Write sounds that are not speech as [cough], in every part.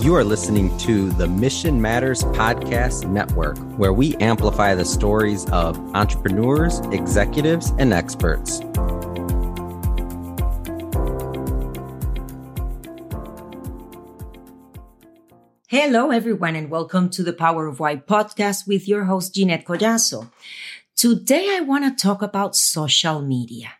You are listening to the Mission Matters Podcast Network, where we amplify the stories of entrepreneurs, executives, and experts. Hello, everyone, and welcome to the Power of Why podcast with your host, Ginette Collazo. Today, I want to talk about social media.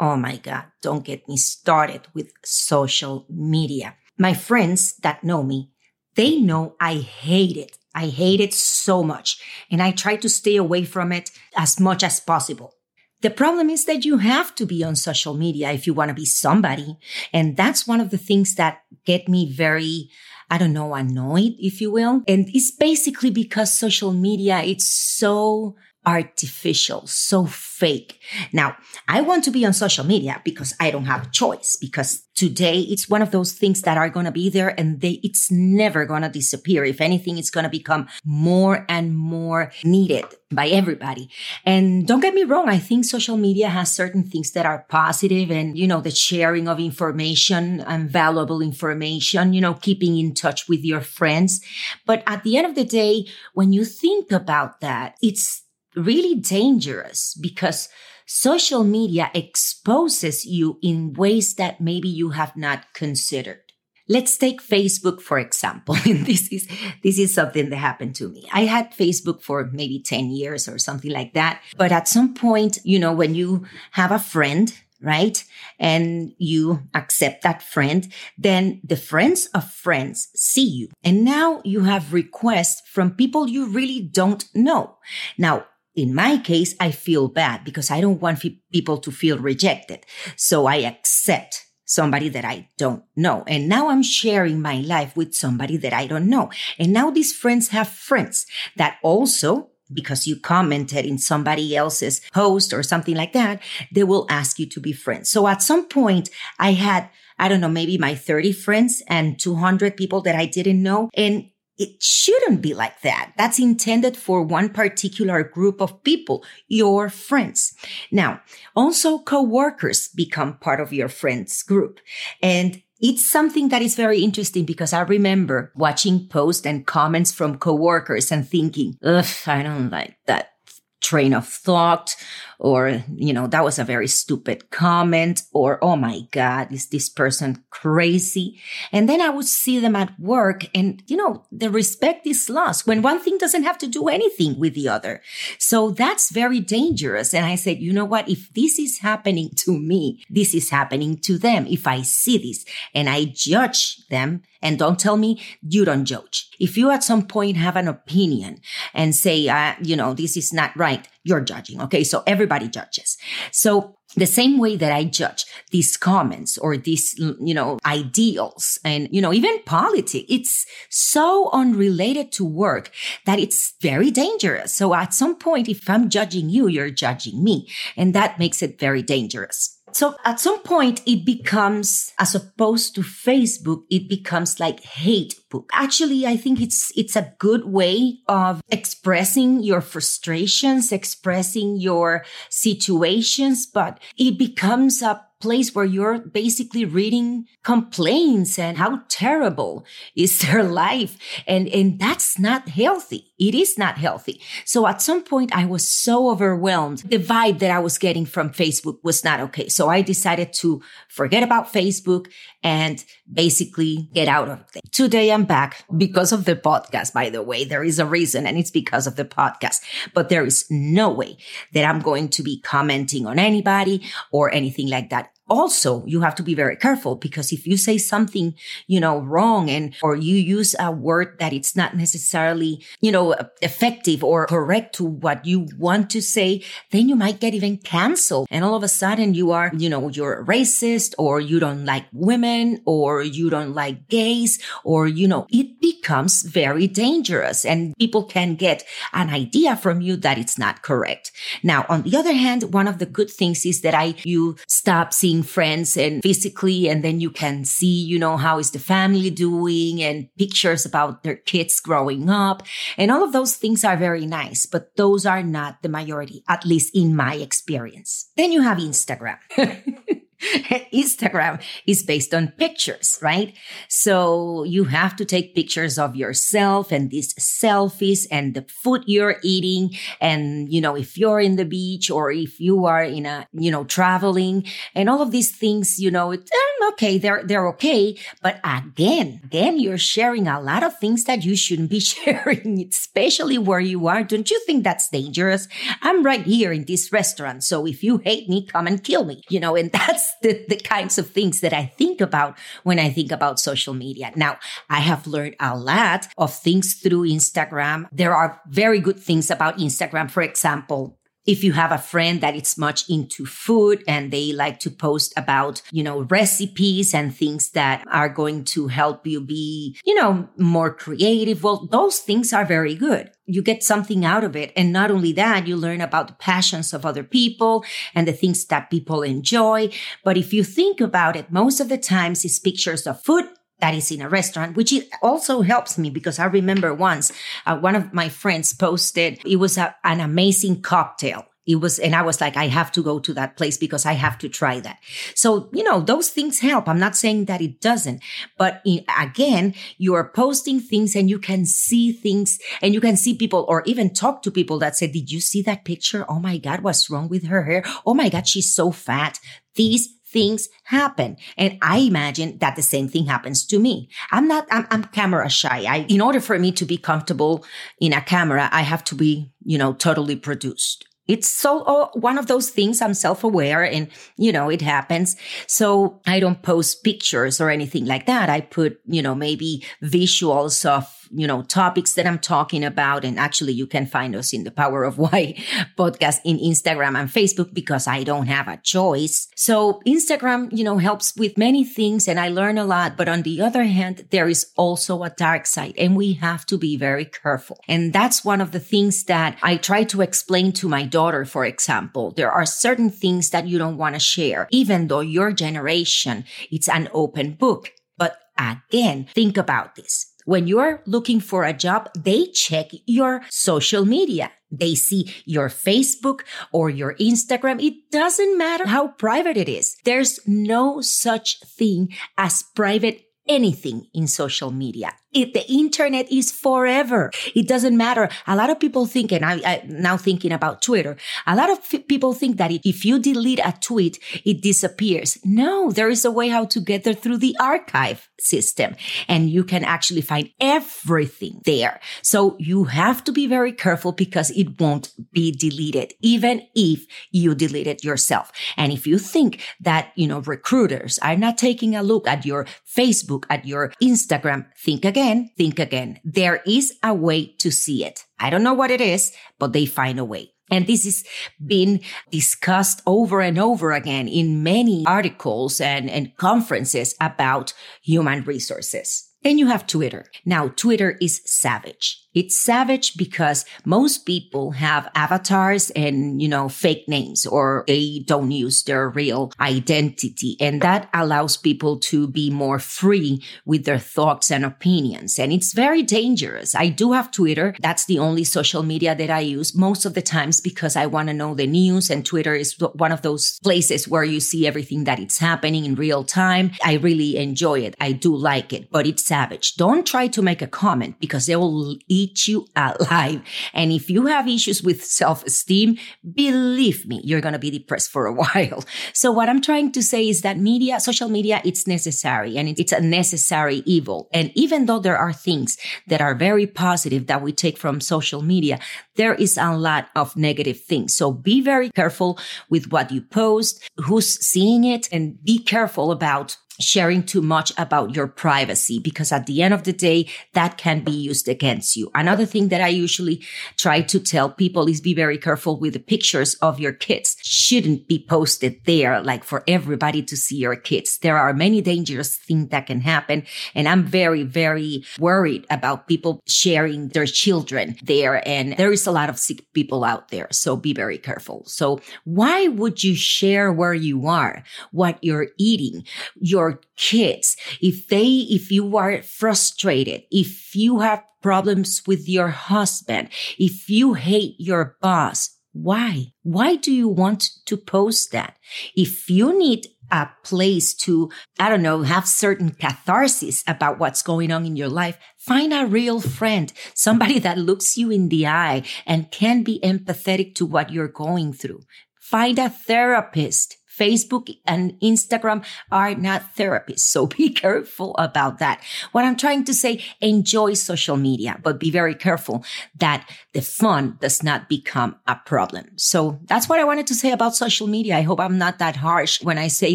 Oh my God, don't get me started with social media. My friends that know me, they know I hate it. I hate it so much, and I try to stay away from it as much as possible. The problem is that you have to be on social media if you want to be somebody. And that's one of the things that get me very I don't know, annoyed, if you will. And it's basically because social media, it's so artificial, so fake. Now, I want to be on social media because I don't have a choice because today it's one of those things that are going to be there and they, it's never going to disappear. If anything, it's going to become more and more needed by everybody. And don't get me wrong. I think social media has certain things that are positive and, you know, the sharing of information and valuable information, you know, keeping in touch with your friends. But at the end of the day, when you think about that, it's really dangerous because social media exposes you in ways that maybe you have not considered. Let's take Facebook, for example. And [laughs] this is, this is something that happened to me. I had Facebook for maybe 10 years or something like that. But at some point, you know, when you have a friend, right? And you accept that friend, then the friends of friends see you. And now you have requests from people you really don't know. Now, in my case, I feel bad because I don't want people to feel rejected. So I accept somebody that I don't know. And now I'm sharing my life with somebody that I don't know. And now these friends have friends that also because you commented in somebody else's post or something like that, they will ask you to be friends. So at some point I had, I don't know, maybe my 30 friends and 200 people that I didn't know. And it shouldn't be like that. That's intended for one particular group of people, your friends. Now, also coworkers become part of your friends group. And it's something that is very interesting because I remember watching posts and comments from coworkers and thinking, ugh, I don't like that train of thought or, you know, that was a very stupid comment or, oh my God, is this person crazy? And then I would see them at work and, you know, the respect is lost when one thing doesn't have to do anything with the other. So that's very dangerous. And I said, you know what? If this is happening to me, this is happening to them. If I see this and I judge them, and don't tell me you don't judge. If you at some point have an opinion and say, uh, you know, this is not right, you're judging. Okay. So everybody judges. So the same way that I judge these comments or these, you know, ideals and, you know, even politics, it's so unrelated to work that it's very dangerous. So at some point, if I'm judging you, you're judging me. And that makes it very dangerous. So at some point, it becomes, as opposed to Facebook, it becomes like hate book. Actually, I think it's, it's a good way of expressing your frustrations, expressing your situations, but it becomes a place where you're basically reading complaints and how terrible is [laughs] their life. And, and that's not healthy. It is not healthy. So at some point I was so overwhelmed. The vibe that I was getting from Facebook was not okay. So I decided to forget about Facebook and basically get out of it. Today I'm back because of the podcast, by the way. There is a reason and it's because of the podcast, but there is no way that I'm going to be commenting on anybody or anything like that also you have to be very careful because if you say something you know wrong and or you use a word that it's not necessarily you know effective or correct to what you want to say then you might get even canceled. And all of a sudden you are you know you're racist or you don't like women or you don't like gays or you know it becomes very dangerous and people can get an idea from you that it's not correct. Now on the other hand one of the good things is that i you stop seeing seeing friends and physically and then you can see you know how is the family doing and pictures about their kids growing up. And all of those things are very nice but those are not the majority at least in my experience. Then you have instagram [laughs] [laughs] Instagram is based on pictures, right? So you have to take pictures of yourself and these selfies and the food you're eating. And, you know, if you're in the beach or if you are in a, you know, traveling and all of these things, you know, it, um, okay, they're, they're okay. But again, again, you're sharing a lot of things that you shouldn't be [laughs] sharing, especially where you are. Don't you think that's dangerous? I'm right here in this restaurant. So if you hate me, come and kill me, you know, and [laughs] that's the, the kinds of things that I think about when I think about social media. Now, I have learned a lot of things through Instagram. There are very good things about Instagram. For example, if you have a friend that is much into food and they like to post about, you know, recipes and things that are going to help you be, you know, more creative, well, those things are very good. You get something out of it. And not only that, you learn about the passions of other people and the things that people enjoy. But if you think about it, most of the times it's pictures of food that is in a restaurant, which also helps me because I remember once uh, one of my friends posted, it was a, an amazing cocktail. It was, and I was like, I have to go to that place because I have to try that. So, you know, those things help. I'm not saying that it doesn't, but in, again, you are posting things and you can see things and you can see people or even talk to people that say, did you see that picture? Oh my God, what's wrong with her hair? Oh my God, she's so fat. These things happen. And I imagine that the same thing happens to me. I'm not, I'm, I'm camera shy. I, in order for me to be comfortable in a camera, I have to be, you know, totally produced. It's so oh, one of those things I'm self-aware and, you know, it happens. So I don't post pictures or anything like that. I put, you know, maybe visuals of you know, topics that I'm talking about. And actually you can find us in the Power of Why [laughs] podcast in Instagram and Facebook because I don't have a choice. So Instagram, you know, helps with many things and I learn a lot. But on the other hand, there is also a dark side and we have to be very careful. And that's one of the things that I try to explain to my daughter, for example. There are certain things that you don't want to share, even though your generation, it's an open book. But again, think about this when you're looking for a job, they check your social media. They see your Facebook or your Instagram. It doesn't matter how private it is. There's no such thing as private anything in social media. It, the internet is forever. It doesn't matter. A lot of people think, and I, I now thinking about Twitter, a lot of f- people think that if you delete a tweet, it disappears. No, there is a way how to get there through the archive system and you can actually find everything there. So you have to be very careful because it won't be deleted, even if you delete it yourself. And if you think that, you know, recruiters are not taking a look at your Facebook, at your Instagram, think again again, think again. There is a way to see it. I don't know what it is, but they find a way. And this has been discussed over and over again in many articles and, and conferences about human resources. Then you have Twitter. Now, Twitter is savage. It's savage because most people have avatars and, you know, fake names or they don't use their real identity. And that allows people to be more free with their thoughts and opinions. And it's very dangerous. I do have Twitter. That's the only social media that I use most of the times because I want to know the news and Twitter is one of those places where you see everything that it's happening in real time. I really enjoy it. I do like it, but it's savage. Don't try to make a comment because they will eat eat you alive. And if you have issues with self-esteem, believe me, you're going to be depressed for a [laughs] while. So what I'm trying to say is that media, social media, it's necessary and it's a necessary evil. And even though there are things that are very positive that we take from social media, there is a lot of negative things. So be very careful with what you post, who's seeing it, and be careful about sharing too much about your privacy because at the end of the day, that can be used against you. Another thing that I usually try to tell people is be very careful with the pictures of your kids. Shouldn't be posted there like for everybody to see your kids. There are many dangerous things that can happen. And I'm very, very worried about people sharing their children there. And there is a lot of sick people out there. So be very careful. So why would you share where you are, what you're eating, your your kids, if they, if you are frustrated, if you have problems with your husband, if you hate your boss, why? Why do you want to post that? If you need a place to, I don't know, have certain catharsis about what's going on in your life, find a real friend, somebody that looks you in the eye and can be empathetic to what you're going through. Find a therapist Facebook and Instagram are not therapists. [laughs] So be careful about that. What I'm trying to say, enjoy social media, but be very careful that the fun does not become a problem. So that's what I wanted to say about social media. I hope I'm not that harsh when I say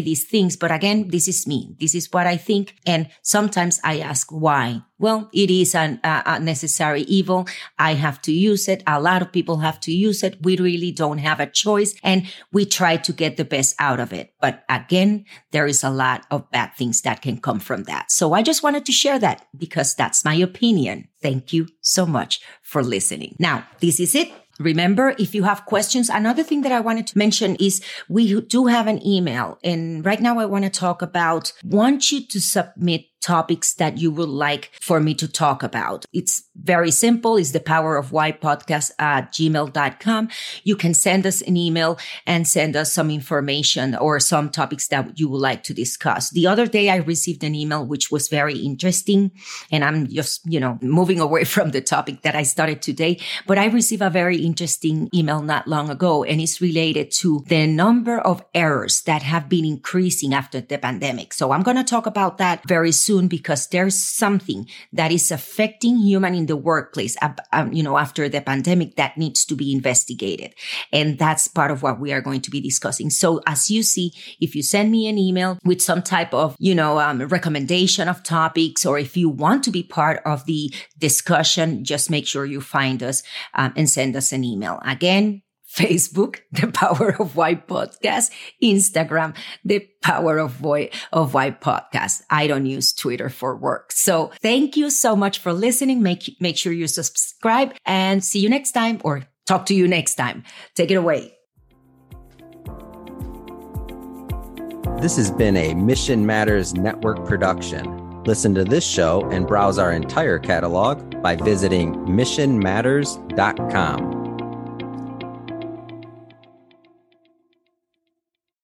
these things. But again, this is me. This is what I think. And sometimes I ask why well, it is an, a necessary evil. I have to use it. A lot of people have to use it. We really don't have a choice and we try to get the best out of it. But again, there is a lot of bad things that can come from that. So I just wanted to share that because that's my opinion. Thank you so much for listening. Now, this is it. Remember, if you have questions, another thing that I wanted to mention is we do have an email. And right now I want to talk about want you to submit topics that you would like for me to talk about. It's very simple. It's the power of why podcast at gmail.com. You can send us an email and send us some information or some topics that you would like to discuss. The other day I received an email, which was very interesting. And I'm just, you know, moving [laughs] away from the topic that I started today, but I received a very interesting email not long ago and it's related to the number of errors that have been increasing after the pandemic. So I'm going to talk about that very soon soon because there's something that is affecting human in the workplace, um, you know, after the pandemic that needs to be investigated. And that's part of what we are going to be discussing. So as you see, if you send me an email with some type of, you know, um, recommendation of topics, or if you want to be part of the discussion, just make sure you find us um, and send us an email. Again, Facebook, [laughs] the power of why podcast, Instagram, the power of why, of why podcast. I don't use Twitter for work. So thank you so much for listening. Make, make sure you subscribe and see you next time or talk to you next time. Take it away. This has been a Mission Matters Network production. Listen to this show and browse our entire catalog by visiting missionmatters.com.